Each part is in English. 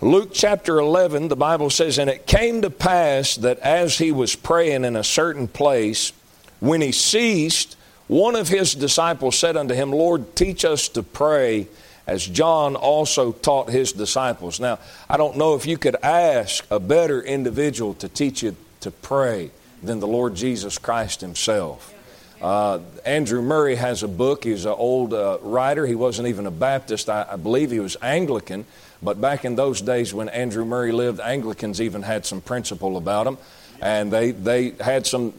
Luke chapter 11, the Bible says, And it came to pass that as he was praying in a certain place, when he ceased, one of his disciples said unto him, Lord, teach us to pray as John also taught his disciples. Now, I don't know if you could ask a better individual to teach you to pray than the Lord Jesus Christ himself. Uh, Andrew Murray has a book. He's an old uh, writer. He wasn't even a Baptist. I, I, believe he was Anglican. But back in those days when Andrew Murray lived, Anglicans even had some principle about them. And they, they had some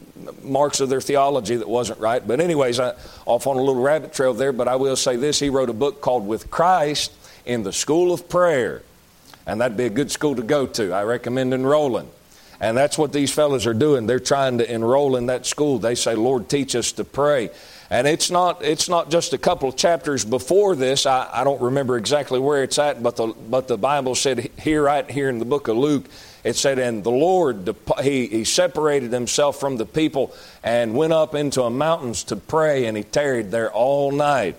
marks of their theology that wasn't right. But, anyways, I, off on a little rabbit trail there. But I will say this he wrote a book called With Christ in the School of Prayer. And that'd be a good school to go to. I recommend enrolling. And that's what these fellows are doing. They're trying to enroll in that school. They say, Lord, teach us to pray. And it's not, it's not just a couple of chapters before this. I, I don't remember exactly where it's at, but the, but the Bible said here, right here in the book of Luke, it said, And the Lord, he, he separated himself from the people and went up into a mountains to pray, and he tarried there all night.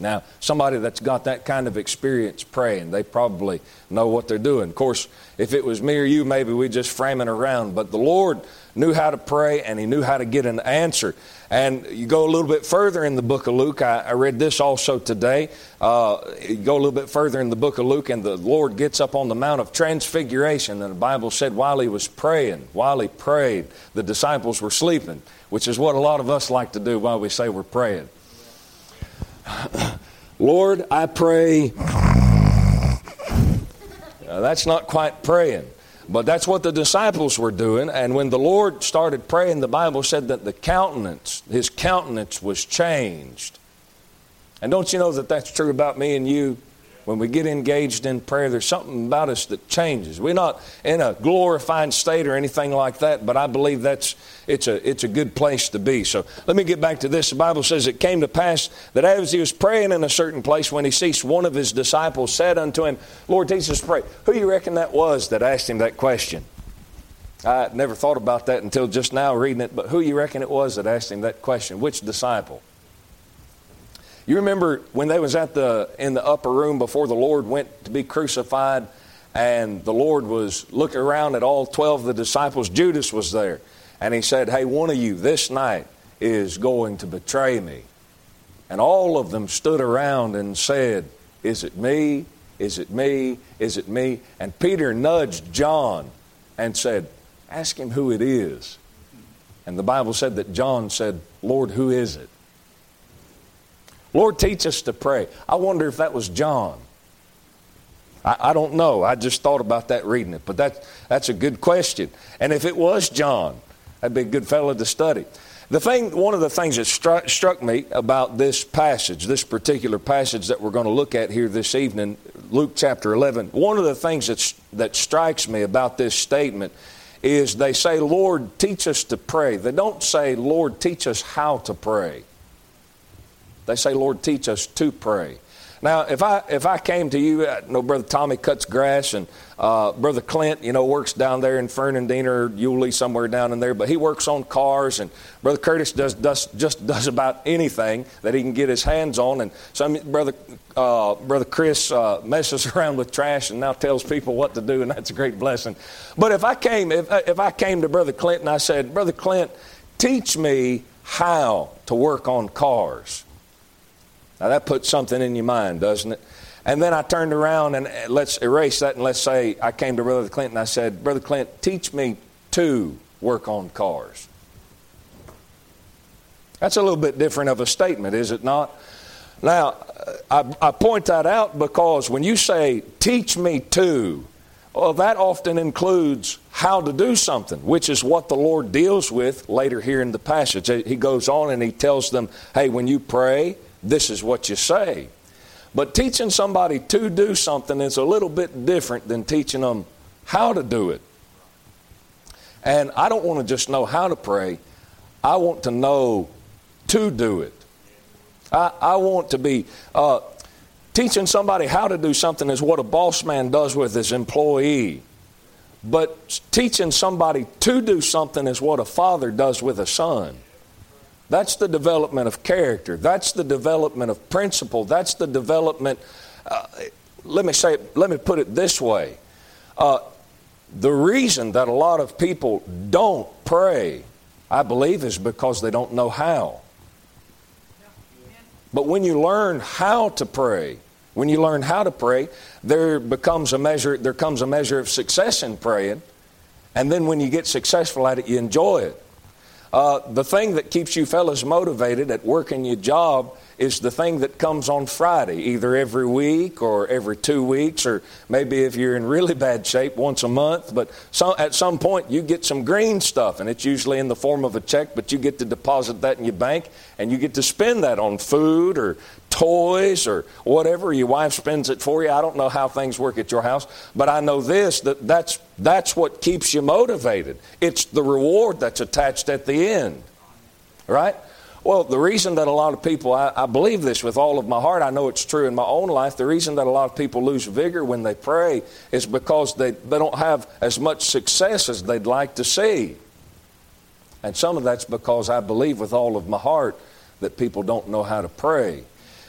Now, somebody that's got that kind of experience praying, they probably know what they're doing. Of course, if it was me or you, maybe we just framing around. But the Lord knew how to pray and he knew how to get an answer. And you go a little bit further in the book of Luke. I, I read this also today. Uh, you go a little bit further in the book of Luke, and the Lord gets up on the Mount of Transfiguration. And the Bible said while he was praying, while he prayed, the disciples were sleeping, which is what a lot of us like to do while we say we're praying. Lord, I pray. That's not quite praying, but that's what the disciples were doing. And when the Lord started praying, the Bible said that the countenance, his countenance was changed. And don't you know that that's true about me and you? When we get engaged in prayer, there's something about us that changes. We're not in a glorified state or anything like that, but I believe that's it's a it's a good place to be. So let me get back to this. The Bible says it came to pass that as he was praying in a certain place, when he ceased, one of his disciples said unto him, Lord, Jesus, pray. Who you reckon that was that asked him that question? I never thought about that until just now reading it, but who you reckon it was that asked him that question? Which disciple? You remember when they was at the in the upper room before the Lord went to be crucified, and the Lord was looking around at all twelve of the disciples. Judas was there, and he said, "Hey, one of you this night is going to betray me." And all of them stood around and said, "Is it me? Is it me? Is it me?" And Peter nudged John and said, "Ask him who it is." And the Bible said that John said, "Lord, who is it?" Lord, teach us to pray. I wonder if that was John. I, I, don't know. I just thought about that reading it. But that, that's a good question. And if it was John, that'd be a good fellow to study. The thing, one of the things that struck, struck me about this passage, this particular passage that we're going to look at here this evening, Luke chapter 11, one of the things that's, that strikes me about this statement is they say, Lord, teach us to pray. They don't say, Lord, teach us how to pray. They say, Lord, teach us to pray. Now, if I if I came to you, uh, you know, Brother Tommy cuts grass, and uh, Brother Clint, you know, works down there in Fernandina or Yulee, somewhere down in there, but he works on cars, and Brother Curtis does, does just does about anything that he can get his hands on, and some Brother uh, Brother Chris uh, messes around with trash and now tells people what to do, and that's a great blessing. But if I came if if I came to Brother Clint and I said, Brother Clint, teach me how to work on cars now that puts something in your mind, doesn't it? And then I turned around and uh, let's erase that and let's say I came to Brother Clint and I said, Brother Clint, teach me to work on cars. That's a little bit different of a statement, is it not? Now, I, I point that out because when you say, teach me to, well, that often includes how to do something, which is what the Lord deals with later here in the passage. He goes on and he tells them, hey, when you pray, this is what you say. But teaching somebody to do something is a little bit different than teaching them how to do it. And I don't want to just know how to pray, I want to know to do it. I, I want to be. Uh, teaching somebody how to do something is what a boss man does with his employee. But teaching somebody to do something is what a father does with a son. That's the development of character. That's the development of principle. That's the development. Uh, let me say, let me put it this way. Uh, the reason that a lot of people don't pray, I believe, is because they don't know how. But when you learn how to pray, when you learn how to pray, there becomes a measure, there comes a measure of success in praying. And then when you get successful at it, you enjoy it. Uh, the thing that keeps you fellas motivated at working your job is the thing that comes on Friday, either every week or every two weeks, or maybe if you're in really bad shape, once a month. But at some point, you get some green stuff, and it's usually in the form of a check, but you get to deposit that in your bank, and you get to spend that on food or toys or whatever. Your wife spends it for you. I don't know how things work at your house, but I know this that that's, that's what keeps you motivated. It's the reward that's attached at the end, right? Well, the reason that a lot of people, I, I, believe this with all of my heart, I know it's true in my own life. The reason that a lot of people lose vigor when they pray is because they, they don't have as much success as they'd like to see. And some of that's because I believe with all of my heart that people don't know how to pray.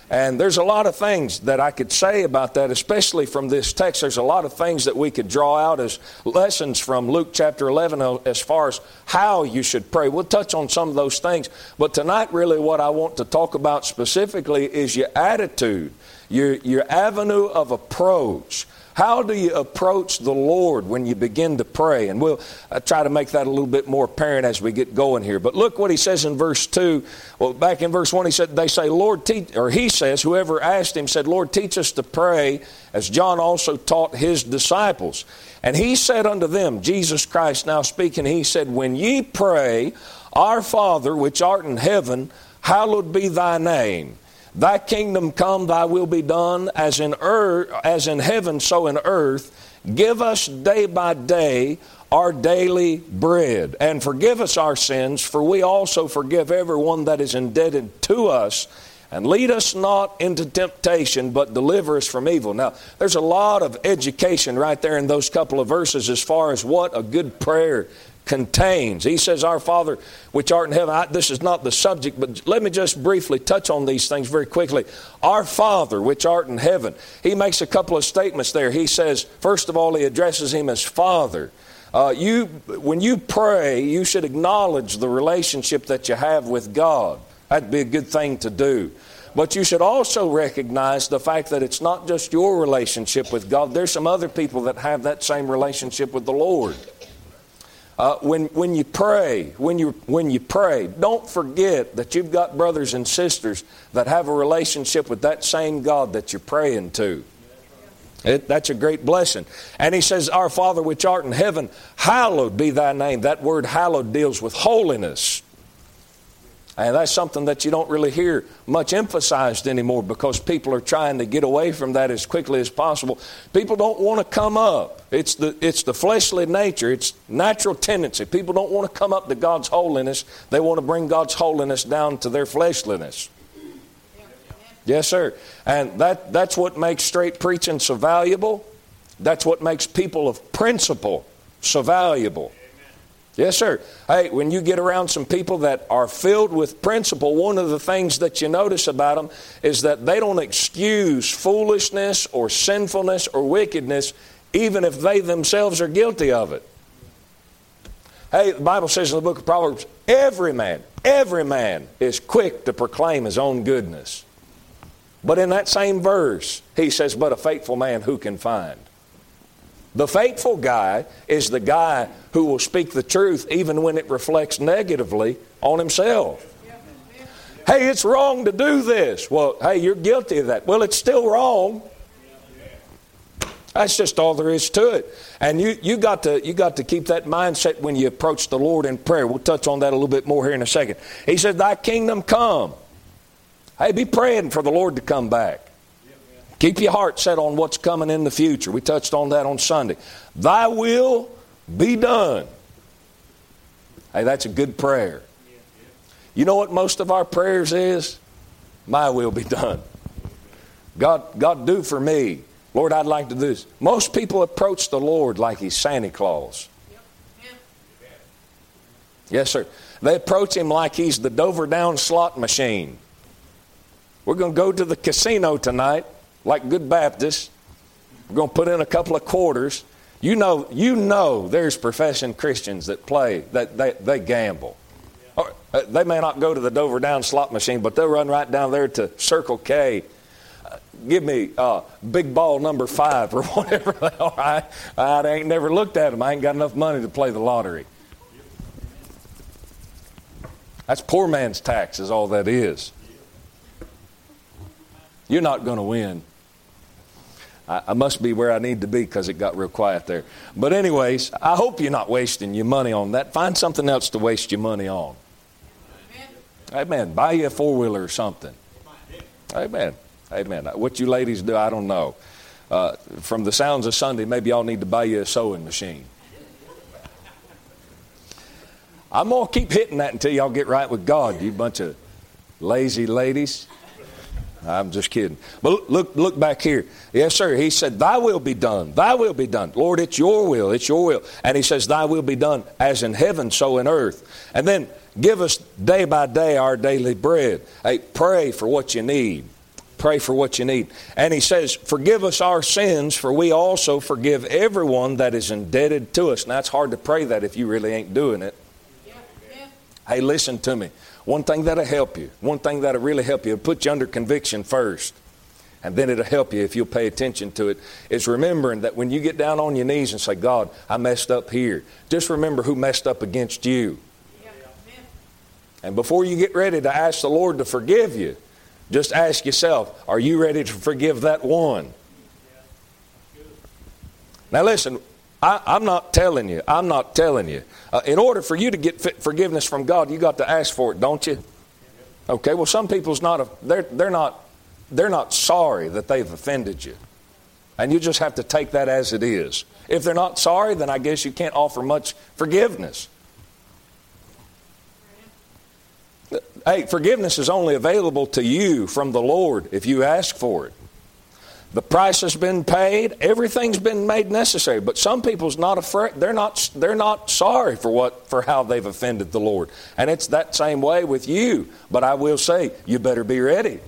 And there's a lot of things that I could say about that, especially from this text. There's a lot of things that we could draw out as lessons from Luke chapter 11 uh, as far as how you should pray. We'll touch on some of those things. But tonight, really, what I want to talk about specifically is your attitude, your, your avenue of approach. How do you approach the Lord when you begin to pray? And we'll uh, try to make that a little bit more apparent as we get going here. But look what he says in verse 2. Well, back in verse 1, he said, They say, Lord, teach, or he says, whoever asked him said, Lord, teach us to pray, as John also taught his disciples. And he said unto them, Jesus Christ now speaking, he said, When ye pray, Our Father which art in heaven, hallowed be thy name. Thy kingdom come, thy will be done, as in earth, as in heaven, so in earth. Give us day by day our daily bread, and forgive us our sins, for we also forgive everyone that is indebted to us. And lead us not into temptation, but deliver us from evil. Now, there's a lot of education right there in those couple of verses as far as what a good prayer contains. He says, Our Father which art in heaven. I, this is not the subject, but let me just briefly touch on these things very quickly. Our Father which art in heaven. He makes a couple of statements there. He says, first of all, he addresses him as Father. Uh, you, when you pray, you should acknowledge the relationship that you have with God. That'd be a good thing to do. But you should also recognize the fact that it's not just your relationship with God. There's some other people that have that same relationship with the Lord. Uh, when, when you pray, when you, when you pray, don't forget that you've got brothers and sisters that have a relationship with that same God that you're praying to. It, that's a great blessing. And he says, Our Father which art in heaven, hallowed be thy name. That word hallowed deals with holiness. And that's something that you don't really hear much emphasized anymore because people are trying to get away from that as quickly as possible. People don't want to come up. It's the, it's the fleshly nature, it's natural tendency. People don't want to come up to God's holiness, they want to bring God's holiness down to their fleshliness. Yes, sir. And that, that's what makes straight preaching so valuable. That's what makes people of principle so valuable. Yes, sir. Hey, when you get around some people that are filled with principle, one of the things that you notice about them is that they don't excuse foolishness or sinfulness or wickedness, even if they themselves are guilty of it. Hey, the Bible says in the book of Proverbs, every man, every man is quick to proclaim his own goodness. But in that same verse, he says, But a faithful man who can find? The faithful guy is the guy who will speak the truth even when it reflects negatively on himself. Hey, it's wrong to do this. Well, hey, you're guilty of that. Well, it's still wrong. That's just all there is to it. And you, you, got to, you got to keep that mindset when you approach the Lord in prayer. We'll touch on that a little bit more here in a second. He said, Thy kingdom come. Hey, be praying for the Lord to come back. Keep your heart set on what's coming in the future. We touched on that on Sunday. Thy will be done. Hey, that's a good prayer. You know what most of our prayers is? My will be done. God, God, do for me. Lord, I'd like to do this. Most people approach the Lord like He's Santa Claus. Yes, sir. They approach Him like He's the Dover Down slot machine. We're going to go to the casino tonight like good Baptists, We're going to put in a couple of quarters. You know, you know there's professing Christians that play, that they, they gamble. Or, uh, they may not go to the Dover Down slot machine, but they'll run right down there to Circle K. Uh, give me uh, big ball number five or whatever are. I, I ain't never looked at them. I ain't got enough money to play the lottery. That's poor man's tax, is all that is. You're not going to win. I, I, must be where I need to be because it got real quiet there. But, anyways, I hope you're not wasting your money on that. Find something else to waste your money on. Amen. Amen. Buy you a four wheeler or something. Amen. Amen. What you ladies do, I don't know. Uh, from the sounds of Sunday, maybe y'all need to buy you a sewing machine. I'm going to keep hitting that until y'all get right with God, you bunch of lazy ladies. I'm just kidding. But look, look back here. Yes, sir. He said, Thy will be done. Thy will be done. Lord, it's your will. It's your will. And he says, Thy will be done as in heaven, so in earth. And then give us day by day our daily bread. Hey, pray for what you need. Pray for what you need. And he says, Forgive us our sins, for we also forgive everyone that is indebted to us. Now, it's hard to pray that if you really ain't doing it. Hey, listen to me. One thing that'll help you, one thing that'll really help you, put you under conviction first, and then it'll help you if you'll pay attention to it, is remembering that when you get down on your knees and say, God, I messed up here, just remember who messed up against you. And before you get ready to ask the Lord to forgive you, just ask yourself, are you ready to forgive that one? Now, listen, I, am not telling you. I'm not telling you. Uh, in order for you to get forgiveness from God, you got to ask for it, don't you? Okay. Well, some people's not. A, they're they're not. They're not sorry that they've offended you, and you just have to take that as it is. If they're not sorry, then I guess you can't offer much forgiveness. Hey, forgiveness is only available to you from the Lord if you ask for it. The price has been paid. Everything's been made necessary. But some people's not afraid. They're not. They're not sorry for what for how they've offended the Lord. And it's that same way with you. But I will say, you better be ready.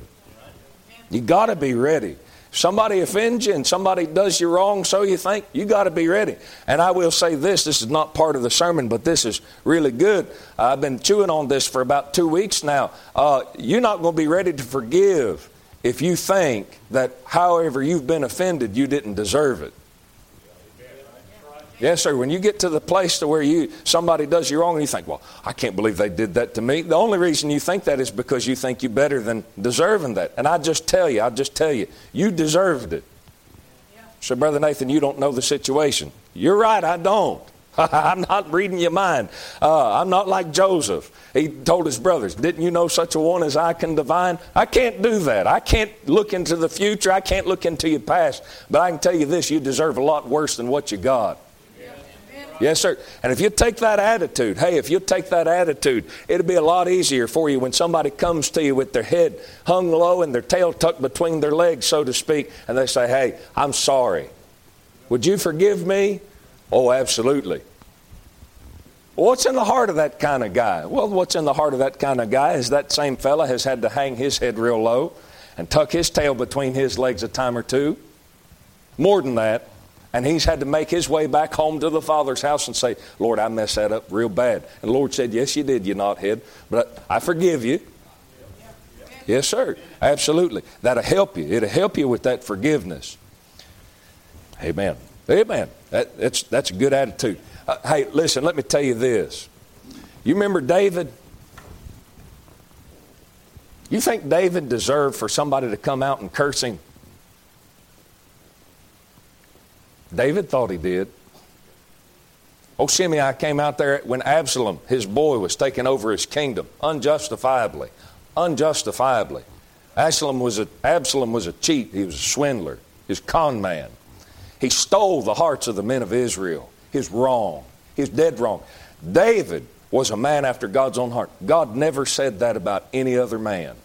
You got to be ready. somebody offends you and somebody does you wrong, so you think you got to be ready. And I will say this: this is not part of the sermon, but this is really good. I've been chewing on this for about two weeks now. Uh, you're not going to be ready to forgive if you think that however you've been offended, you didn't deserve it. Yes, sir. When you get to the place to where you somebody does you wrong and you think, well, I can't believe they did that to me. The only reason you think that is because you think you're better than deserving that. And I just tell you, I just tell you, you deserved it. So, Brother Nathan, you don't know the situation. You're right, I don't. I'm not reading your mind. Uh, I'm not like Joseph. He told his brothers, Didn't you know such a one as I can divine? I can't do that. I can't look into the future. I can't look into your past. But I can tell you this you deserve a lot worse than what you got. Yes, sir. And if you take that attitude, hey, if you take that attitude, it'll be a lot easier for you when somebody comes to you with their head hung low and their tail tucked between their legs, so to speak, and they say, hey, I'm sorry. Would you forgive me? Oh, absolutely. What's in the heart of that kind of guy? Well, what's in the heart of that kind of guy is that same fella has had to hang his head real low and tuck his tail between his legs a time or two. More than that. And he's had to make his way back home to the Father's house and say, Lord, I messed that up real bad. And the Lord said, Yes, you did, you knothead, but I forgive you. Yes, sir. Absolutely. That'll help you. It'll help you with that forgiveness. Amen. Amen. That, that's, that's a good attitude. Uh, hey, listen, let me tell you this. You remember David? You think David deserved for somebody to come out and curse him? David thought he did. Oh, Shimei came out there when Absalom, his boy, was taking over his kingdom unjustifiably. Unjustifiably. Absalom was a, Absalom was a cheat. He was a swindler. A con man. He stole the hearts of the men of Israel. He's wrong. He's dead wrong. David was a man after God's own heart. God never said that about any other man.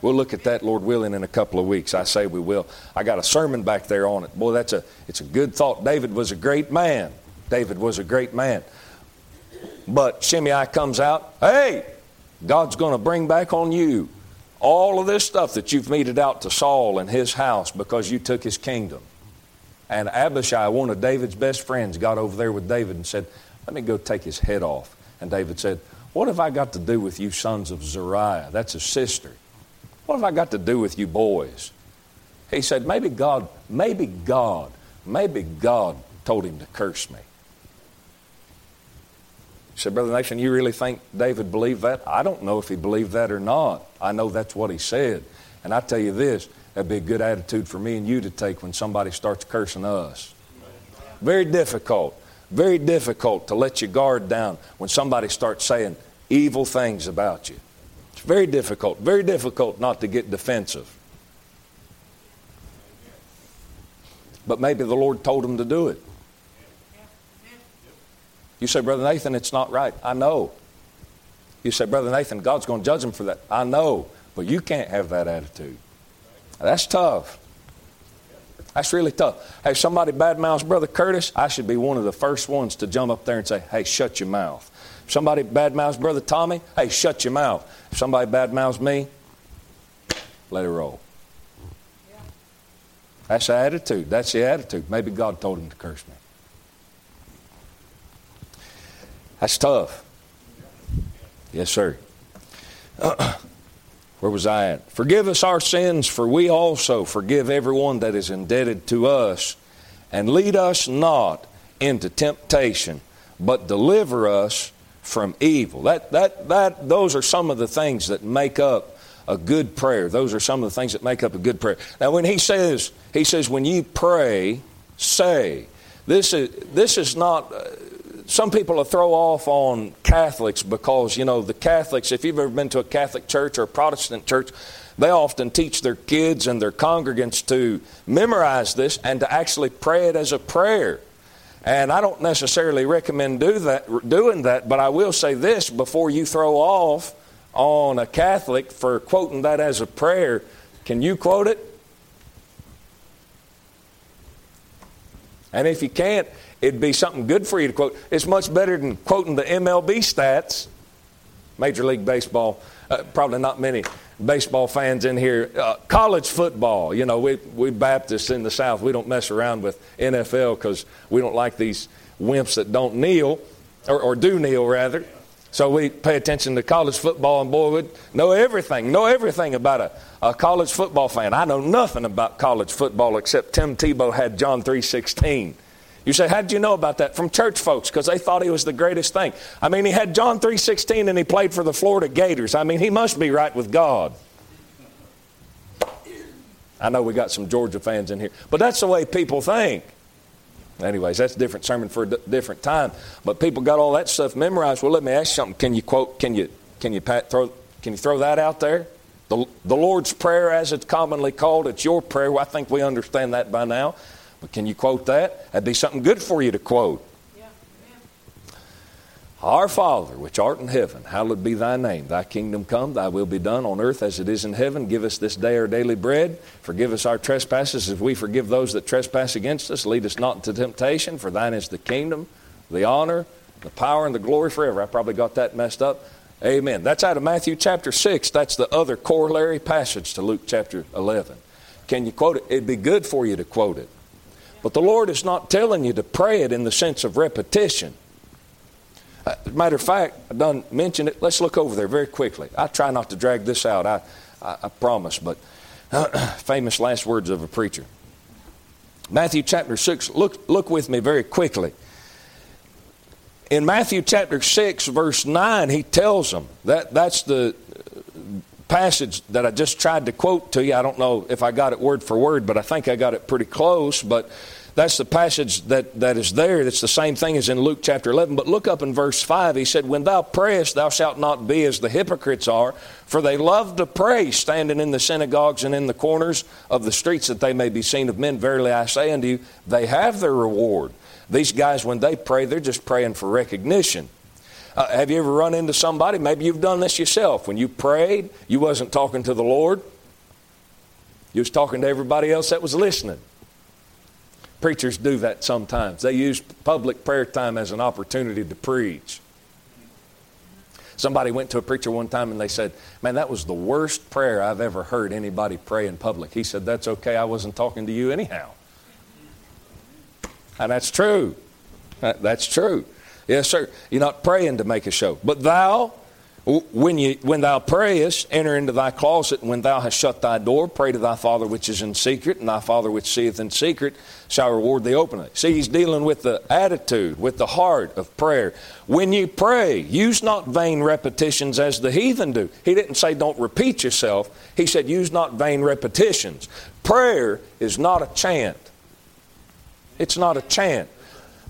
We'll look at that, Lord willing, in a couple of weeks. I say we will. I got a sermon back there on it. Boy, that's a it's a good thought. David was a great man. David was a great man. But Shimei comes out, hey, God's going to bring back on you all of this stuff that you've meted out to Saul and his house because you took his kingdom. And Abishai, one of David's best friends, got over there with David and said, Let me go take his head off. And David said, What have I got to do with you sons of Zeruiah? That's his sister. What have I got to do with you boys? He said, Maybe God, maybe God, maybe God told him to curse me. He said, Brother Nathan, you really think David believed that? I don't know if he believed that or not. I know that's what he said. And I tell you this, that'd be a good attitude for me and you to take when somebody starts cursing us. Very difficult, very difficult to let your guard down when somebody starts saying evil things about you. It's very difficult, very difficult not to get defensive. But maybe the Lord told him to do it. You say, Brother Nathan, it's not right. I know. You say, Brother Nathan, God's going to judge him for that. I know. But you can't have that attitude. That's tough. That's really tough. Hey, somebody badmouths Brother Curtis, I should be one of the first ones to jump up there and say, hey, shut your mouth. If somebody badmouths Brother Tommy, hey, shut your mouth. If somebody badmouths me, let it roll. That's the attitude. That's the attitude. Maybe God told him to curse me. That's tough. Yes, sir. Where was I at? Forgive us our sins, for we also forgive everyone that is indebted to us. And lead us not into temptation, but deliver us from evil. That, that, that, those are some of the things that make up a good prayer. Those are some of the things that make up a good prayer. Now, when he says, he says, when you pray, say. This is, this is not, some people throw off on Catholics because, you know, the Catholics, if you've ever been to a Catholic church or a Protestant church, they often teach their kids and their congregants to memorize this and to actually pray it as a prayer. And I don't necessarily recommend do that, doing that, but I will say this before you throw off on a Catholic for quoting that as a prayer. Can you quote it? And if you can't, it'd be something good for you to quote. It's much better than quoting the MLB stats, Major League Baseball. Uh, probably not many baseball fans in here. Uh, college football, you know, we, we Baptists in the South, we don't mess around with NFL because we don't like these wimps that don't kneel, or, or do kneel rather. So we pay attention to college football, and boy, we know everything, know everything about a, a college football fan. I know nothing about college football except Tim Tebow had John 3.16. You say, how did you know about that? From church folks, because they thought he was the greatest thing. I mean, he had John 3.16 and he played for the Florida Gators. I mean, he must be right with God. I know we got some Georgia fans in here, but that's the way people think. Anyways, that's a different sermon for a d- different time. But people got all that stuff memorized. Well, let me ask you something. Can you quote? Can you can you pat, throw? Can you throw that out there? The, the Lord's prayer, as it's commonly called, it's your prayer. Well, I think we understand that by now. But can you quote that? That'd be something good for you to quote. Our Father, which art in heaven, hallowed be thy name. Thy kingdom come, thy will be done on earth as it is in heaven. Give us this day our daily bread. Forgive us our trespasses as we forgive those that trespass against us. Lead us not into temptation, for thine is the kingdom, the honor, the power, and the glory forever. I probably got that messed up. Amen. That's out of Matthew chapter 6. That's the other corollary passage to Luke chapter 11. Can you quote it? It'd be good for you to quote it. But the Lord is not telling you to pray it in the sense of repetition. Uh, matter of fact, I done mentioned it. Let's look over there very quickly. I try not to drag this out. I, I, I promise. But famous last words of a preacher. Matthew chapter six. Look, look with me very quickly. In Matthew chapter six, verse nine, he tells them that that's the passage that I just tried to quote to you. I don't know if I got it word for word, but I think I got it pretty close. But that's the passage that, that is there. That's the same thing as in Luke chapter 11. But look up in verse 5. He said, When thou prayest, thou shalt not be as the hypocrites are, for they love to pray, standing in the synagogues and in the corners of the streets, that they may be seen of men. Verily I say unto you, they have their reward. These guys, when they pray, they're just praying for recognition. Uh, have you ever run into somebody? Maybe you've done this yourself. When you prayed, you wasn't talking to the Lord. You was talking to everybody else that was listening. Preachers do that sometimes. They use public prayer time as an opportunity to preach. Somebody went to a preacher one time and they said, Man, that was the worst prayer I've ever heard anybody pray in public. He said, That's okay. I wasn't talking to you anyhow. And that's true. That's true. Yes, sir. You're not praying to make a show. But thou, when, you, when thou prayest, enter into thy closet, and when thou hast shut thy door, pray to thy Father which is in secret, and thy Father which seeth in secret shall reward thee openly. See, he's dealing with the attitude, with the heart of prayer. When you pray, use not vain repetitions as the heathen do. He didn't say don't repeat yourself, he said use not vain repetitions. Prayer is not a chant. It's not a chant.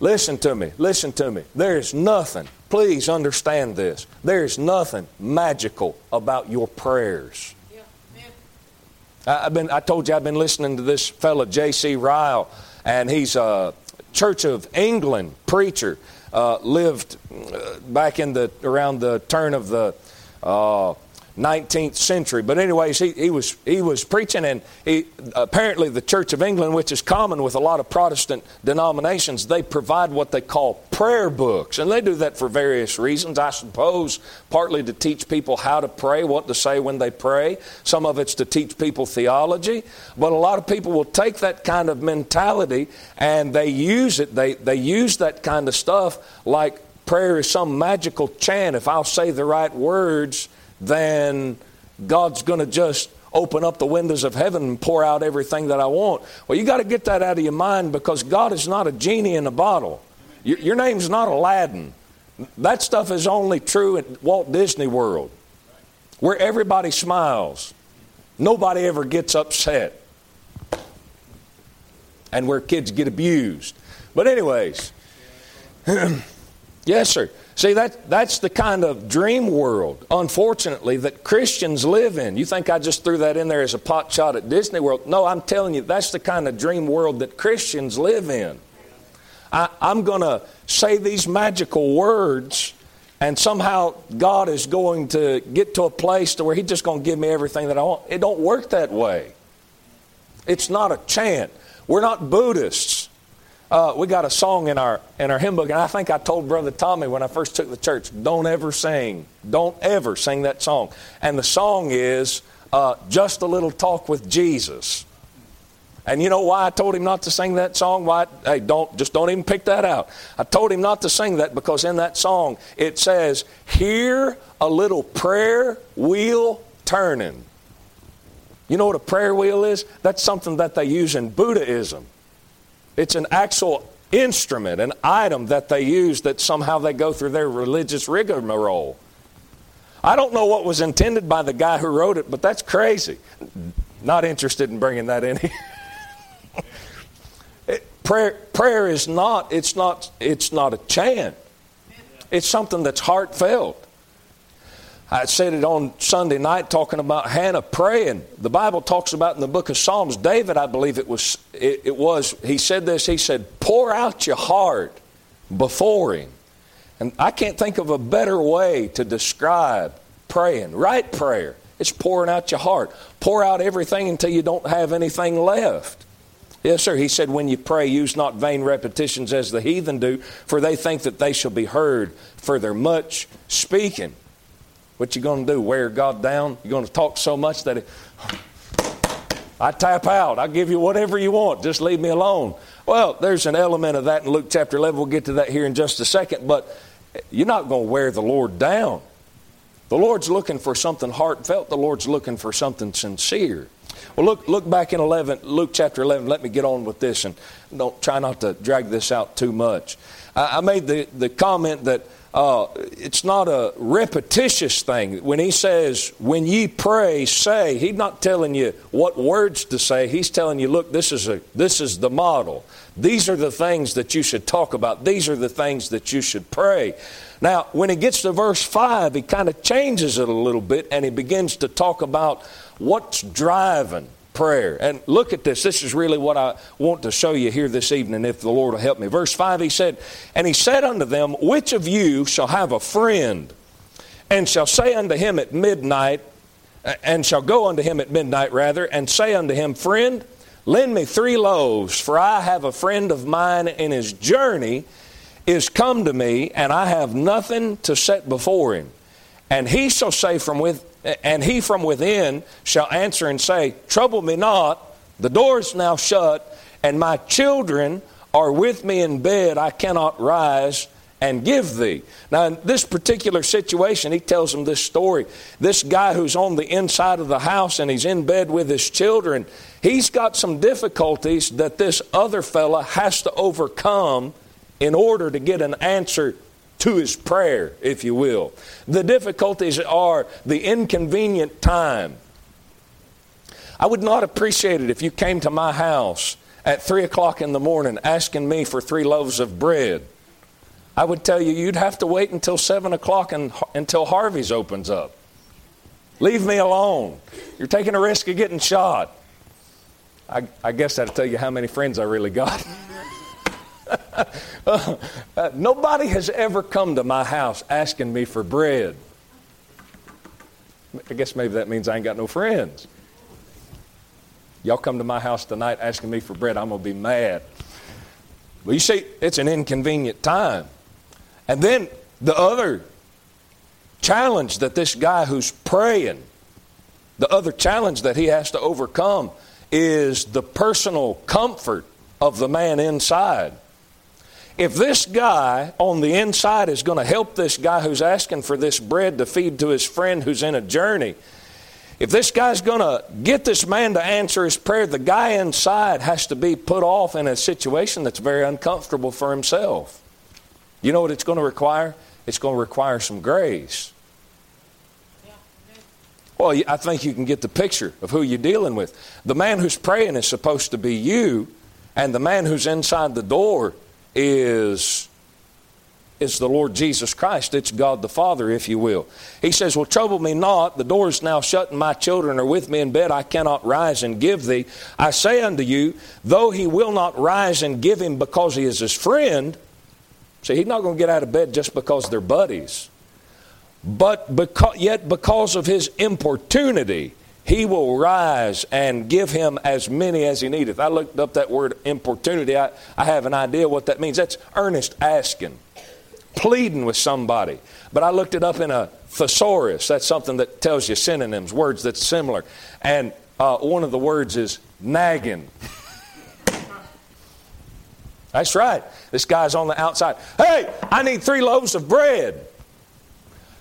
Listen to me, listen to me. There's nothing, please understand this. There's nothing magical about your prayers. I've been, I told you I've been listening to this fellow, J.C. Ryle, and he's a Church of England preacher. Uh, lived uh, back in the around the turn of the uh, 19th century. But anyways, he, he was he was preaching, and he, apparently the Church of England, which is common with a lot of Protestant denominations, they provide what they call prayer books, and they do that for various reasons. I suppose partly to teach people how to pray, what to say when they pray. Some of it's to teach people theology, but a lot of people will take that kind of mentality and they use it. They they use that kind of stuff like prayer is some magical chant. If I'll say the right words then God's going to just open up the windows of heaven and pour out everything that I want. Well, you got to get that out of your mind because God is not a genie in a bottle. Your, your name's not Aladdin. That stuff is only true at Walt Disney World, where everybody smiles, nobody ever gets upset, and where kids get abused. But, anyways, yes, sir. See, that, that's the kind of dream world, unfortunately, that Christians live in. You think I just threw that in there as a pot shot at Disney World? No, I'm telling you, that's the kind of dream world that Christians live in. I, I'm going to say these magical words, and somehow God is going to get to a place to where He's just going to give me everything that I want. It don't work that way. It's not a chant. We're not Buddhists uh, we got a song in our in our hymn book, and I think I told Brother Tommy when I first took the church, don't ever sing, don't ever sing that song. And the song is uh, just a little talk with Jesus. And you know why I told him not to sing that song? Why? Hey, don't just don't even pick that out. I told him not to sing that because in that song it says, "Hear a little prayer wheel turning." You know what a prayer wheel is? That's something that they use in Buddhism. It's an actual instrument, an item that they use that somehow they go through their religious rigmarole. I don't know what was intended by the guy who wrote it, but that's crazy. Not interested in bringing that in it, prayer, prayer is not, it's not, it's not a chant. It's something that's heartfelt. I said it on Sunday night talking about Hannah praying. The Bible talks about in the book of Psalms, David, I believe it was, it, it was, he said this, he said, pour out your heart before him. And I can't think of a better way to describe praying. Right prayer. It's pouring out your heart. Pour out everything until you don't have anything left. Yes, sir. He said, When you pray, use not vain repetitions as the heathen do, for they think that they shall be heard for their much speaking. What you going to do? Wear God down? You're going to talk so much that it, I tap out. I give you whatever you want. Just leave me alone. Well, there's an element of that in Luke chapter 11. We'll get to that here in just a second. But you're not going to wear the Lord down. The Lord's looking for something heartfelt. The Lord's looking for something sincere. Well, look, look back in 11, Luke chapter 11. Let me get on with this and don't try not to drag this out too much. I, I made the, the comment that uh, it's not a repetitious thing. When he says, when ye pray, say, he's not telling you what words to say. He's telling you, look, this is, a, this is the model. These are the things that you should talk about. These are the things that you should pray. Now, when he gets to verse 5, he kind of changes it a little bit and he begins to talk about what's driving prayer. And look at this. This is really what I want to show you here this evening, if the Lord will help me. Verse 5, he said, And he said unto them, Which of you shall have a friend, and shall say unto him at midnight, and shall go unto him at midnight, rather, and say unto him, Friend, lend me three loaves, for I have a friend of mine in his journey is come to me, and I have nothing to set before him. And he shall say from with, and he from within shall answer and say, Trouble me not, the door is now shut, and my children are with me in bed, I cannot rise and give thee. Now, in this particular situation, he tells them this story. This guy who's on the inside of the house and he's in bed with his children, he's got some difficulties that this other fella has to overcome in order to get an answer to his prayer, if you will. The difficulties are the inconvenient time. I would not appreciate it if you came to my house at 3 o'clock in the morning asking me for three loaves of bread. I would tell you you'd have to wait until 7 o'clock and, until Harvey's opens up. Leave me alone. You're taking a risk of getting shot. I, I guess that'll tell you how many friends I really got. uh, nobody has ever come to my house asking me for bread. I guess maybe that means I ain't got no friends. Y'all come to my house tonight asking me for bread, I'm going to be mad. Well, you see, it's an inconvenient time. And then the other challenge that this guy who's praying, the other challenge that he has to overcome is the personal comfort of the man inside. If this guy on the inside is going to help this guy who's asking for this bread to feed to his friend who's in a journey, if this guy's going to get this man to answer his prayer, the guy inside has to be put off in a situation that's very uncomfortable for himself. You know what it's going to require? It's going to require some grace. Well, I think you can get the picture of who you're dealing with. The man who's praying is supposed to be you, and the man who's inside the door is is the Lord Jesus Christ. It's God the Father, if you will. He says, Well, trouble me not. The door is now shut, and my children are with me in bed. I cannot rise and give thee. I say unto you, though he will not rise and give him because he is his friend, see, he's not going to get out of bed just because they're buddies. But because, yet, because of his importunity, he will rise and give him as many as he needeth. I looked up that word importunity. I, I have an idea what that means. That's earnest asking, pleading with somebody. But I looked it up in a thesaurus. That's something that tells you synonyms, words that's similar. And uh, one of the words is nagging. That's right. This guy's on the outside. Hey, I need three loaves of bread.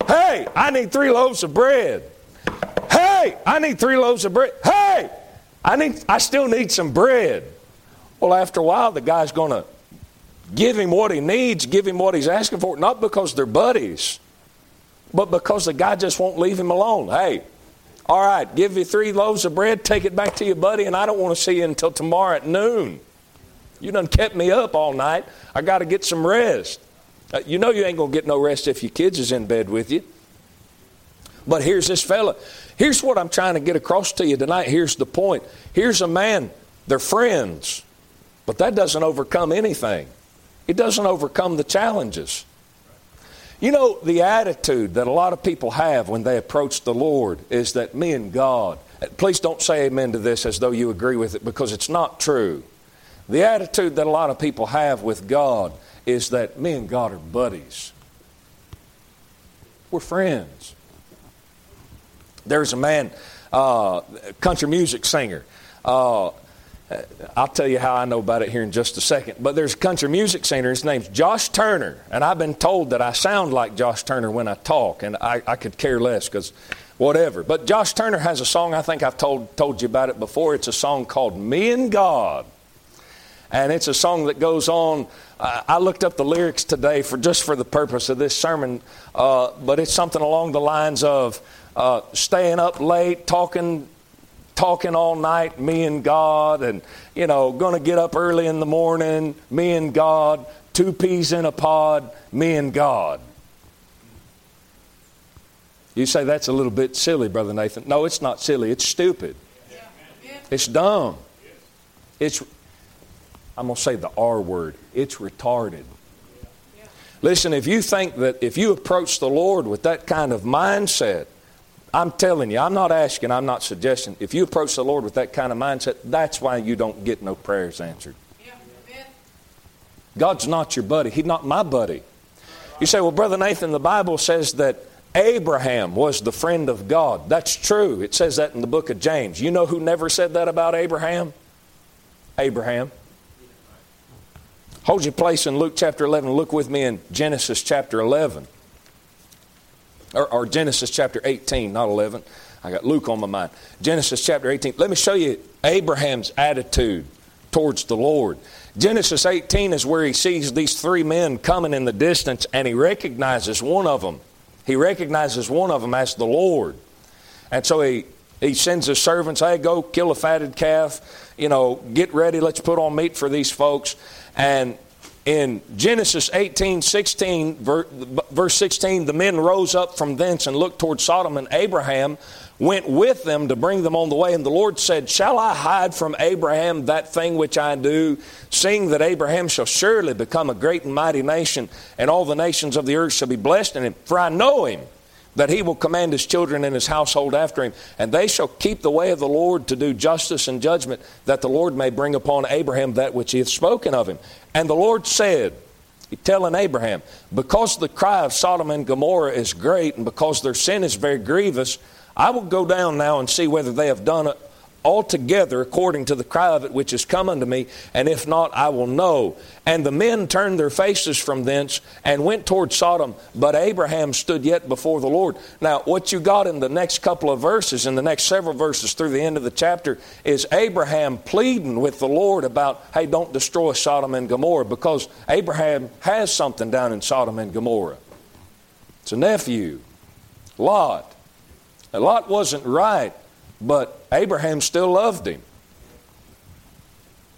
Hey, I need three loaves of bread. Hey, I need three loaves of bread. Hey, I need I still need some bread. Well, after a while, the guy's going to give him what he needs, give him what he's asking for, not because they're buddies, but because the guy just won't leave him alone. Hey, all right, give you three loaves of bread, take it back to your buddy, and I don't want to see you until tomorrow at noon. You done kept me up all night. I got to get some rest. Uh, you know you ain't going to get no rest if your kids is in bed with you. But here's this fella. Here's what I'm trying to get across to you tonight. Here's the point. Here's a man. They're friends. But that doesn't overcome anything. It doesn't overcome the challenges. You know, the attitude that a lot of people have when they approach the Lord is that me and God, please don't say amen to this as though you agree with it because it's not true. The attitude that a lot of people have with God is that me and God are buddies. We're friends. There's a man, uh, country music singer. Uh, I'll tell you how I know about it here in just a second. But there's a country music singer. His name's Josh Turner. And I've been told that I sound like Josh Turner when I talk. And I, I could care less because whatever. But Josh Turner has a song, I think I've told, told you about it before. It's a song called Me and God. And it's a song that goes on. Uh, I looked up the lyrics today for just for the purpose of this sermon, uh, but it's something along the lines of uh, staying up late, talking, talking all night, me and God, and you know, going to get up early in the morning, me and God, two peas in a pod, me and God. You say that's a little bit silly, Brother Nathan. No, it's not silly. It's stupid. It's dumb. It's, I'm going to say the R word. It's retarded. Listen, if you think that if you approach the Lord with that kind of mindset, I'm telling you, I'm not asking, I'm not suggesting. If you approach the Lord with that kind of mindset, that's why you don't get no prayers answered. God's not your buddy. He's not my buddy. You say, well, Brother Nathan, the Bible says that Abraham was the friend of God. That's true. It says that in the book of James. You know who never said that about Abraham? Abraham. Hold your place in Luke chapter 11. Look with me in Genesis chapter 11. Or, or, Genesis chapter 18, not 11. I got Luke on my mind. Genesis chapter 18. Let me show you Abraham's attitude towards the Lord. Genesis 18 is where he sees these three men coming in the distance and he recognizes one of them. He recognizes one of them as the Lord. And so he, he sends his servants, hey, go kill a fatted calf, you know, get ready, let's put on meat for these folks. And in Genesis 18, 16, verse 16, the men rose up from thence and looked toward Sodom, and Abraham went with them to bring them on the way. And the Lord said, Shall I hide from Abraham that thing which I do, seeing that Abraham shall surely become a great and mighty nation, and all the nations of the earth shall be blessed in him? For I know him that he will command his children and his household after him, and they shall keep the way of the Lord to do justice and judgment, that the Lord may bring upon Abraham that which he hath spoken of him. And the Lord said, telling Abraham, because the cry of Sodom and Gomorrah is great, and because their sin is very grievous, I will go down now and see whether they have done altogether according to the cry of it which is come unto me, and if not, I will know. And the men turned their faces from thence and went toward Sodom, but Abraham stood yet before the Lord. Now, what you got in the next couple of verses, in the next several verses through the end of the chapter, is Abraham pleading with the Lord about, hey, don't destroy Sodom and Gomorrah, because Abraham has something down in Sodom and Gomorrah. It's a nephew, Lot. Lot wasn't right but Abraham still loved him.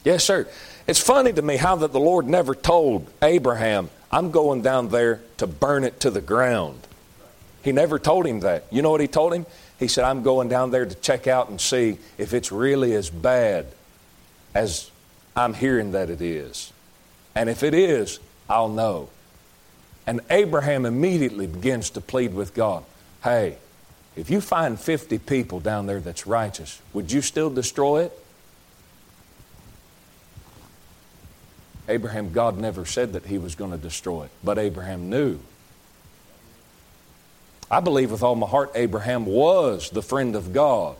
Yes, sir. It's funny to me how that the Lord never told Abraham, I'm going down there to burn it to the ground. He never told him that. You know what he told him? He said, I'm going down there to check out and see if it's really as bad as I'm hearing that it is. And if it is, I'll know. And Abraham immediately begins to plead with God Hey, if you find 50 people down there that's righteous, would you still destroy it? Abraham, God never said that he was going to destroy it, but Abraham knew. I believe with all my heart Abraham was the friend of God.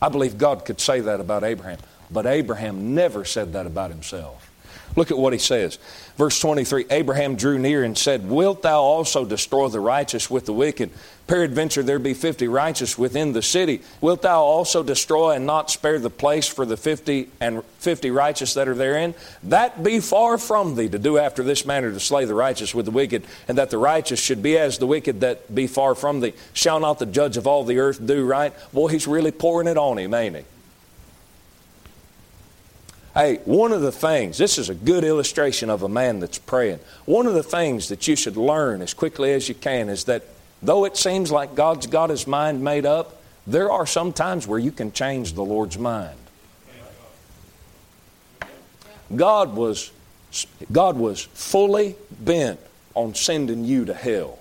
I believe God could say that about Abraham, but Abraham never said that about himself. Look at what he says. Verse 23 Abraham drew near and said, Wilt thou also destroy the righteous with the wicked? Peradventure there be fifty righteous within the city. Wilt thou also destroy and not spare the place for the fifty and fifty righteous that are therein? That be far from thee to do after this manner to slay the righteous with the wicked, and that the righteous should be as the wicked that be far from thee. Shall not the judge of all the earth do right? Boy, he's really pouring it on him, ain't he? Hey, one of the things, this is a good illustration of a man that's praying. One of the things that you should learn as quickly as you can is that though it seems like God's got his mind made up, there are some times where you can change the Lord's mind. God was, God was fully bent on sending you to hell.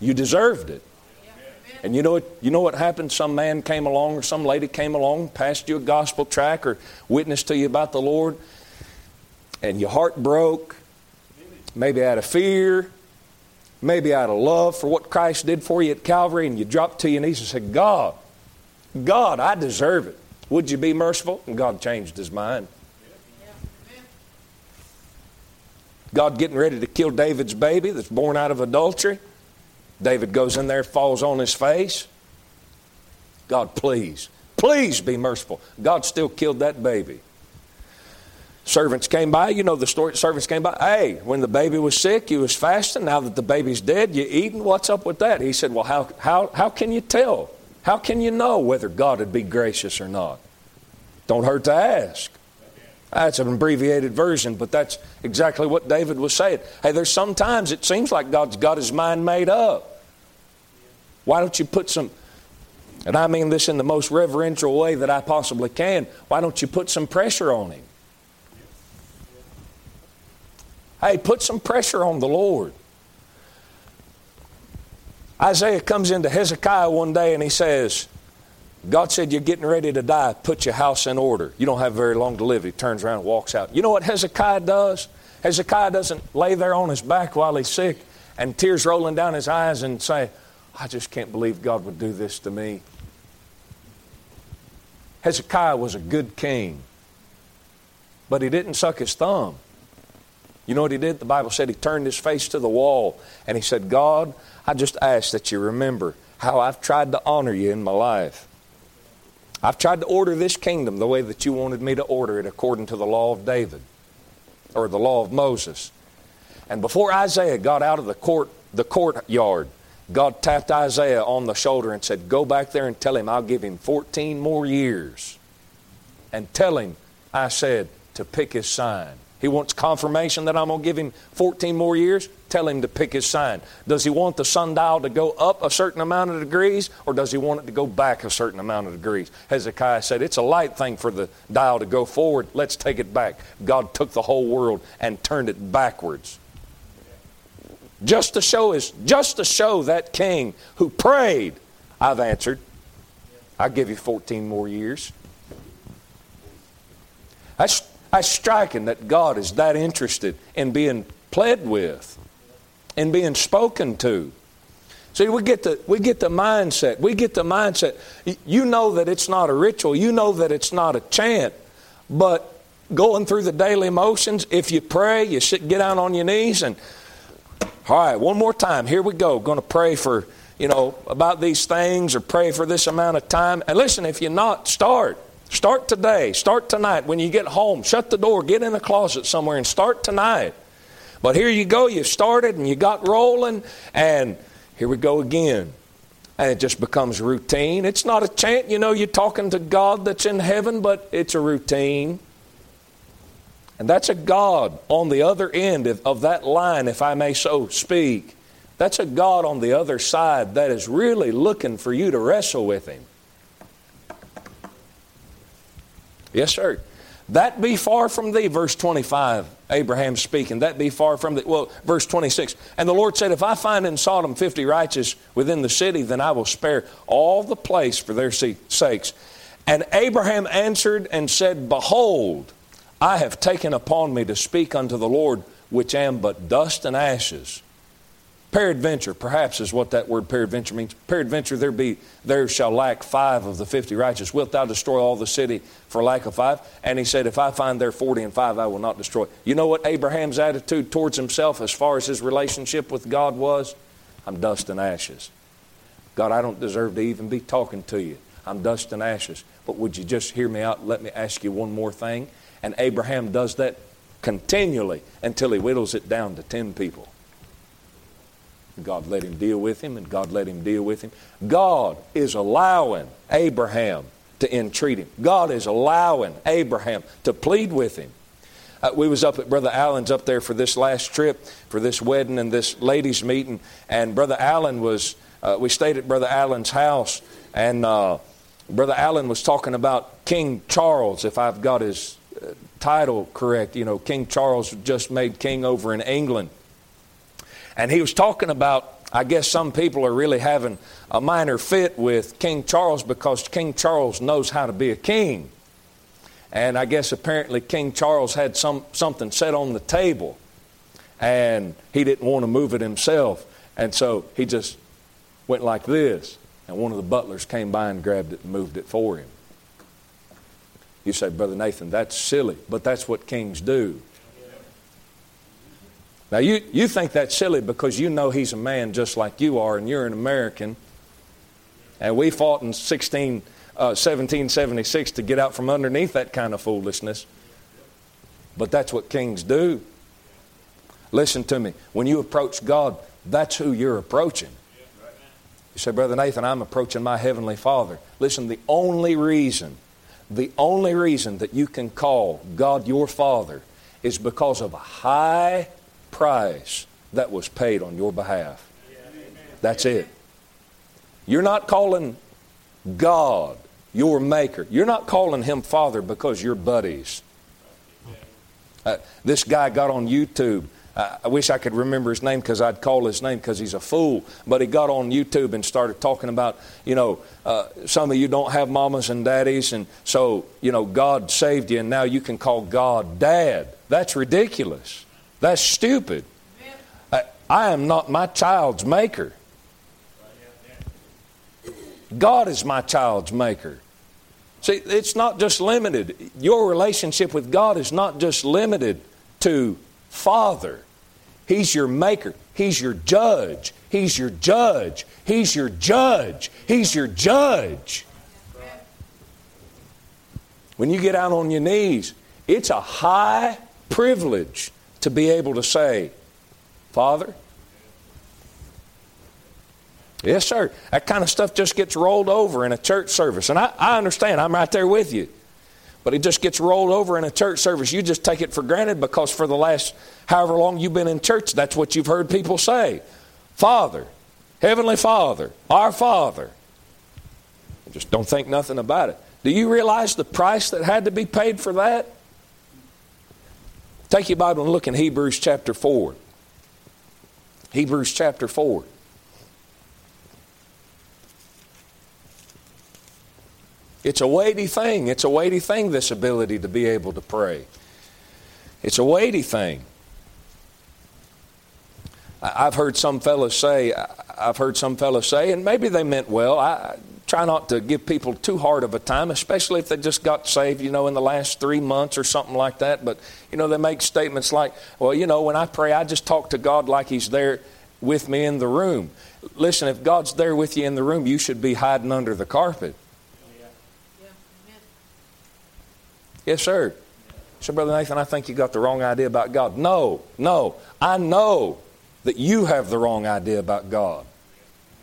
You deserved it. And you know what, you know what happened? Some man came along or some lady came along, passed you a gospel track or witnessed to you about the Lord, and your heart broke, maybe out of fear, maybe out of love for what Christ did for you at Calvary, and you dropped to your knees and said, God, God, I deserve it. Would you be merciful? And God changed his mind. God getting ready to kill David's baby that's born out of adultery. David goes in there, falls on his face. God, please, please be merciful. God still killed that baby. Servants came by, you know the story. Servants came by. Hey, when the baby was sick, you was fasting. Now that the baby's dead, you eating. What's up with that? He said, Well, how, how, how can you tell? How can you know whether God would be gracious or not? Don't hurt to ask. That's an abbreviated version, but that's exactly what David was saying. Hey, there's sometimes it seems like God's got his mind made up. Why don't you put some, and I mean this in the most reverential way that I possibly can, why don't you put some pressure on him? Hey, put some pressure on the Lord. Isaiah comes into Hezekiah one day and he says, God said, You're getting ready to die. Put your house in order. You don't have very long to live. He turns around and walks out. You know what Hezekiah does? Hezekiah doesn't lay there on his back while he's sick and tears rolling down his eyes and say, I just can't believe God would do this to me. Hezekiah was a good king. But he didn't suck his thumb. You know what he did? The Bible said he turned his face to the wall and he said, God, I just ask that you remember how I've tried to honor you in my life. I've tried to order this kingdom the way that you wanted me to order it according to the law of David or the law of Moses. And before Isaiah got out of the court the courtyard, God tapped Isaiah on the shoulder and said, Go back there and tell him I'll give him 14 more years. And tell him, I said, to pick his sign. He wants confirmation that I'm going to give him 14 more years. Tell him to pick his sign. Does he want the sundial to go up a certain amount of degrees or does he want it to go back a certain amount of degrees? Hezekiah said, It's a light thing for the dial to go forward. Let's take it back. God took the whole world and turned it backwards. Just to show his, just to show that king who prayed, I've answered. I'll give you 14 more years. That's that's striking that God is that interested in being pled with, in being spoken to. See, we get the we get the mindset. We get the mindset. You know that it's not a ritual. You know that it's not a chant. But going through the daily motions, if you pray, you sit, get down on your knees, and all right, one more time. Here we go. Going to pray for you know about these things, or pray for this amount of time. And listen, if you're not, start. Start today. Start tonight. When you get home, shut the door, get in a closet somewhere, and start tonight. But here you go. You started and you got rolling, and here we go again. And it just becomes routine. It's not a chant, you know, you're talking to God that's in heaven, but it's a routine. And that's a God on the other end of, of that line, if I may so speak. That's a God on the other side that is really looking for you to wrestle with Him. Yes, sir. That be far from thee, verse 25, Abraham speaking. That be far from thee. Well, verse 26. And the Lord said, If I find in Sodom 50 righteous within the city, then I will spare all the place for their sakes. And Abraham answered and said, Behold, I have taken upon me to speak unto the Lord, which am but dust and ashes. Peradventure, perhaps is what that word peradventure means. Peradventure, there be there shall lack five of the fifty righteous. Wilt thou destroy all the city for lack of five? And he said, If I find there forty and five, I will not destroy. You know what Abraham's attitude towards himself as far as his relationship with God was? I'm dust and ashes. God, I don't deserve to even be talking to you. I'm dust and ashes. But would you just hear me out? Let me ask you one more thing. And Abraham does that continually until he whittles it down to ten people. God let him deal with him, and God let him deal with him. God is allowing Abraham to entreat him. God is allowing Abraham to plead with him. Uh, we was up at Brother Allen's up there for this last trip, for this wedding and this ladies' meeting, and Brother Allen was. Uh, we stayed at Brother Allen's house, and uh, Brother Allen was talking about King Charles, if I've got his title correct. You know, King Charles just made king over in England. And he was talking about, I guess some people are really having a minor fit with King Charles because King Charles knows how to be a king. And I guess apparently King Charles had some, something set on the table and he didn't want to move it himself. And so he just went like this. And one of the butlers came by and grabbed it and moved it for him. You say, Brother Nathan, that's silly, but that's what kings do. Now, you, you think that's silly because you know he's a man just like you are, and you're an American. And we fought in 16, uh, 1776 to get out from underneath that kind of foolishness. But that's what kings do. Listen to me. When you approach God, that's who you're approaching. You say, Brother Nathan, I'm approaching my Heavenly Father. Listen, the only reason, the only reason that you can call God your Father is because of a high price that was paid on your behalf. That's it. You're not calling God your maker. You're not calling him Father because you're buddies. Uh, this guy got on YouTube. Uh, I wish I could remember his name because I'd call his name because he's a fool. But he got on YouTube and started talking about, you know, uh, some of you don't have mamas and daddies, and so, you know, God saved you, and now you can call God dad. That's ridiculous. That's stupid. I, I am not my child's maker. God is my child's maker. See, it's not just limited. Your relationship with God is not just limited to Father. He's your maker. He's your judge. He's your judge. He's your judge. He's your judge. When you get out on your knees, it's a high privilege to be able to say, Father, Yes, sir. That kind of stuff just gets rolled over in a church service. And I, I understand, I'm right there with you. But it just gets rolled over in a church service. You just take it for granted because for the last however long you've been in church, that's what you've heard people say Father, Heavenly Father, our Father. Just don't think nothing about it. Do you realize the price that had to be paid for that? Take your Bible and look in Hebrews chapter 4. Hebrews chapter 4. It's a weighty thing. It's a weighty thing, this ability to be able to pray. It's a weighty thing. I've heard some fellows say, I've heard some fellows say, and maybe they meant well. I try not to give people too hard of a time, especially if they just got saved, you know, in the last three months or something like that. But, you know, they make statements like, well, you know, when I pray, I just talk to God like He's there with me in the room. Listen, if God's there with you in the room, you should be hiding under the carpet. Yes, sir. So, Brother Nathan, I think you got the wrong idea about God. No, no. I know that you have the wrong idea about God.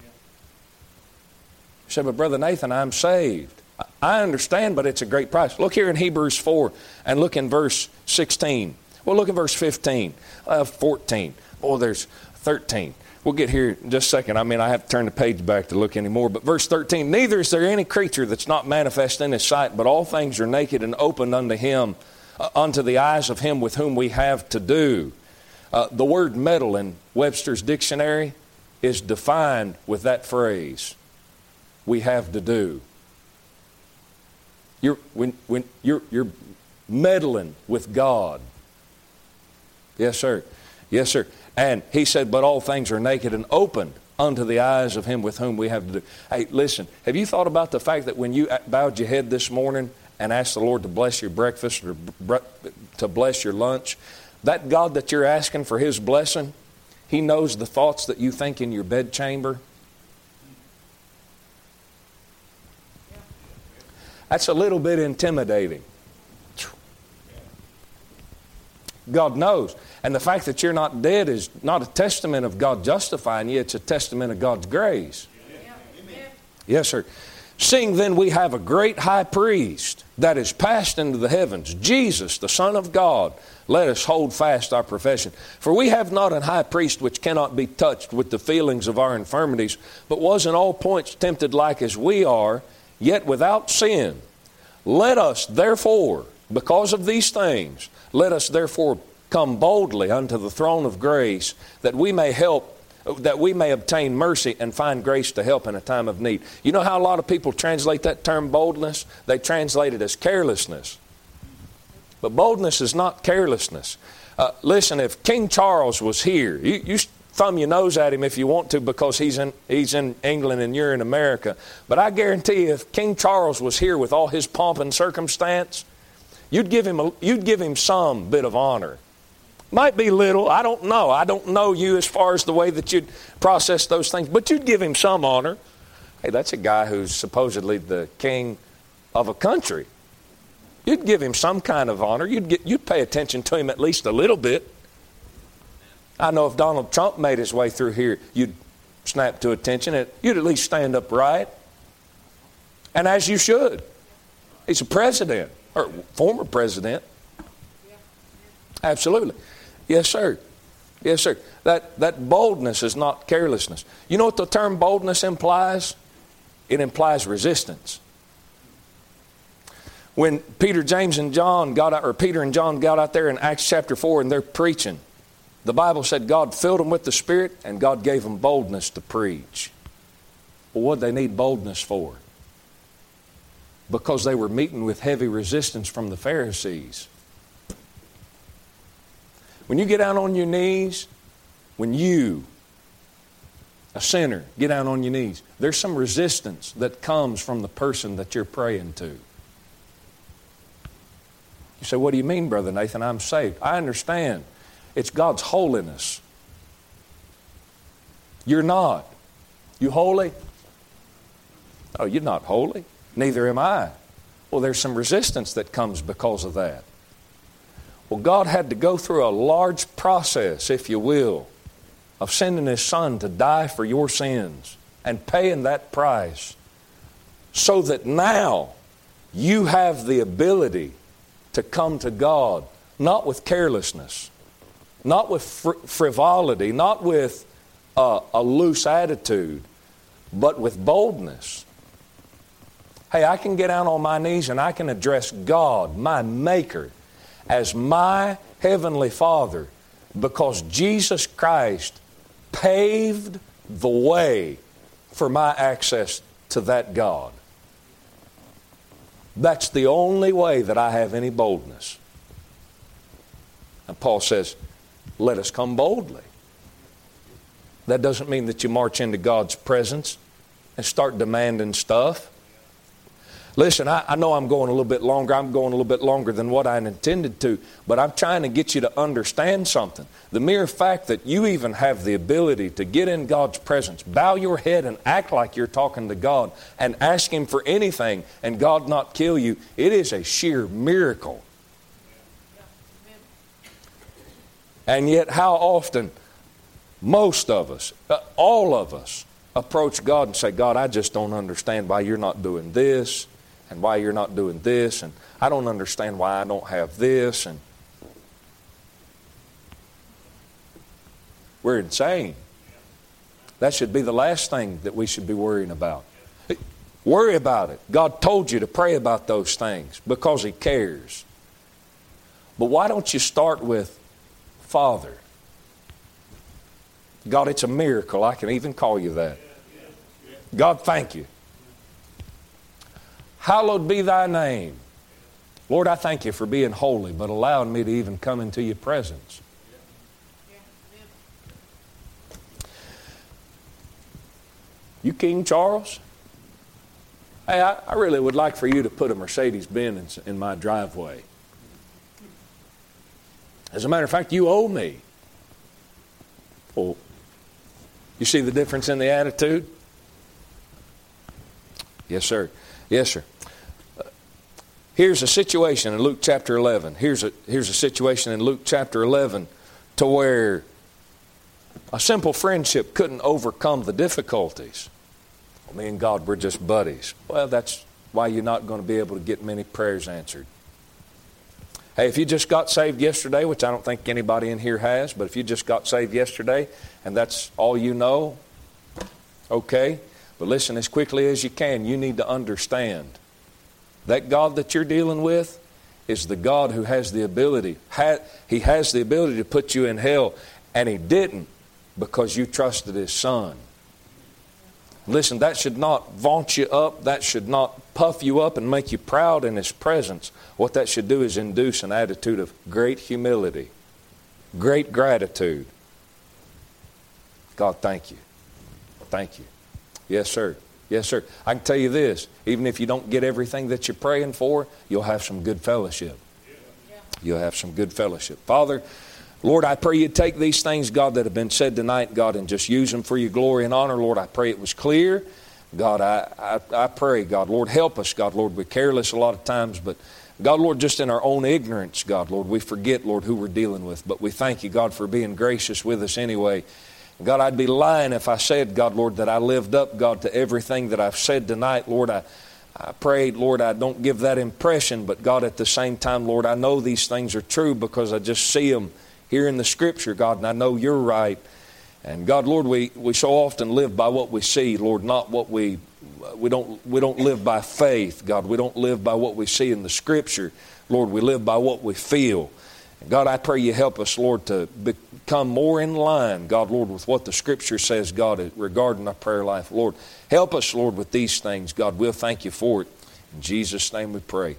You said, but Brother Nathan, I'm saved. I understand, but it's a great price. Look here in Hebrews 4 and look in verse 16. Well, look at verse 15, uh, 14. Oh, there's 13. We'll get here in just a second. I mean, I have to turn the page back to look anymore. But verse 13 Neither is there any creature that's not manifest in his sight, but all things are naked and opened unto him, uh, unto the eyes of him with whom we have to do. Uh, the word meddle in Webster's dictionary is defined with that phrase we have to do. You're, when, when you're, you're meddling with God. Yes, sir. Yes, sir. And he said, But all things are naked and open unto the eyes of him with whom we have to do. Hey, listen, have you thought about the fact that when you bowed your head this morning and asked the Lord to bless your breakfast or to bless your lunch, that God that you're asking for his blessing, he knows the thoughts that you think in your bedchamber? That's a little bit intimidating. God knows. And the fact that you're not dead is not a testament of God justifying you, it's a testament of God's grace. Amen. Yes, sir. Seeing then we have a great high priest that is passed into the heavens, Jesus, the Son of God, let us hold fast our profession. For we have not an high priest which cannot be touched with the feelings of our infirmities, but was in all points tempted like as we are, yet without sin. Let us therefore, because of these things, let us therefore come boldly unto the throne of grace that we may help that we may obtain mercy and find grace to help in a time of need. You know how a lot of people translate that term boldness? They translate it as carelessness. But boldness is not carelessness. Uh, listen, if King Charles was here, you, you thumb your nose at him if you want to because he's in, he's in England and you're in America. But I guarantee you, if King Charles was here with all his pomp and circumstance, you'd give him, a, you'd give him some bit of honor. Might be little, I don't know. I don't know you as far as the way that you'd process those things, but you'd give him some honor. Hey, that's a guy who's supposedly the king of a country. You'd give him some kind of honor. You'd, get, you'd pay attention to him at least a little bit. I know if Donald Trump made his way through here, you'd snap to attention. You'd at least stand upright. And as you should. He's a president, or former president. Absolutely. Yes, sir. Yes, sir. That, that boldness is not carelessness. You know what the term boldness implies? It implies resistance. When Peter, James, and John got out, or Peter and John got out there in Acts chapter 4 and they're preaching, the Bible said God filled them with the Spirit and God gave them boldness to preach. Well, what they need boldness for? Because they were meeting with heavy resistance from the Pharisees. When you get down on your knees, when you, a sinner, get down on your knees, there's some resistance that comes from the person that you're praying to. You say, What do you mean, Brother Nathan? I'm saved. I understand. It's God's holiness. You're not. You holy? Oh, you're not holy. Neither am I. Well, there's some resistance that comes because of that. Well, God had to go through a large process, if you will, of sending His Son to die for your sins and paying that price so that now you have the ability to come to God, not with carelessness, not with fr- frivolity, not with uh, a loose attitude, but with boldness. Hey, I can get down on my knees and I can address God, my Maker, as my Heavenly Father because Jesus Christ paved the way for my access to that God. That's the only way that I have any boldness. And Paul says, let us come boldly. That doesn't mean that you march into God's presence and start demanding stuff. Listen, I, I, know I'm going a little bit longer. I'm going a little bit longer than what I intended to, but I'm trying to get you to understand something. The mere fact that you even have the ability to get in God's presence, bow your head and act like you're talking to God and ask Him for anything and God not kill you, it is a sheer miracle. And yet, how often most of us, uh, all of us, approach God and say, God, I just don't understand why you're not doing this and why you're not doing this, and I don't understand why I don't have this, and we're insane. That should be the last thing that we should be worrying about. Worry about it. God told you to pray about those things because He cares. But why don't you start with Father? God, it's a miracle. I can even call you that. God, thank you. Hallowed be thy name. Lord, I thank you for being holy, but allowing me to even come into your presence. You King Charles? Hey, I, I, really would like for you to put a Mercedes Benz in, in my driveway. As a matter of fact, you owe me. Well, you see the difference in the attitude? Yes, sir. Yes, sir. Here's a situation in Luke chapter 11. Here's a, here's a situation in Luke chapter 11 to where a simple friendship couldn't overcome the difficulties. Well, me and God, we're just buddies. Well, that's why you're not going to be able to get many prayers answered. Hey, if you just got saved yesterday, which I don't think anybody in here has, but if you just got saved yesterday and that's all you know, okay. But listen as quickly as you can, you need to understand that God that you're dealing with is the God who has the ability. He has the ability to put you in hell, and He didn't because you trusted His Son. Listen, that should not vaunt you up. That should not puff you up and make you proud in His presence. What that should do is induce an attitude of great humility, great gratitude. God, thank you. Thank you. Yes, sir. Yes, sir. I can tell you this even if you don't get everything that you're praying for, you'll have some good fellowship. You'll have some good fellowship. Father, Lord, I pray you take these things, God, that have been said tonight, God, and just use them for your glory and honor. Lord, I pray it was clear. God, I, I, I pray, God, Lord, help us, God, Lord. We're careless a lot of times, but God, Lord, just in our own ignorance, God, Lord, we forget, Lord, who we're dealing with. But we thank you, God, for being gracious with us anyway. God, I'd be lying if I said, God, Lord, that I lived up, God, to everything that I've said tonight. Lord, I, I prayed, Lord, I don't give that impression, but God, at the same time, Lord, I know these things are true because I just see them here in the Scripture, God, and I know you're right. And God, Lord, we, we so often live by what we see, Lord, not what we we don't we don't live by faith, God. We don't live by what we see in the Scripture, Lord. We live by what we feel. God, I pray you help us, Lord, to become more in line, God, Lord, with what the Scripture says, God, regarding our prayer life. Lord, help us, Lord, with these things. God, we'll thank you for it. In Jesus' name we pray.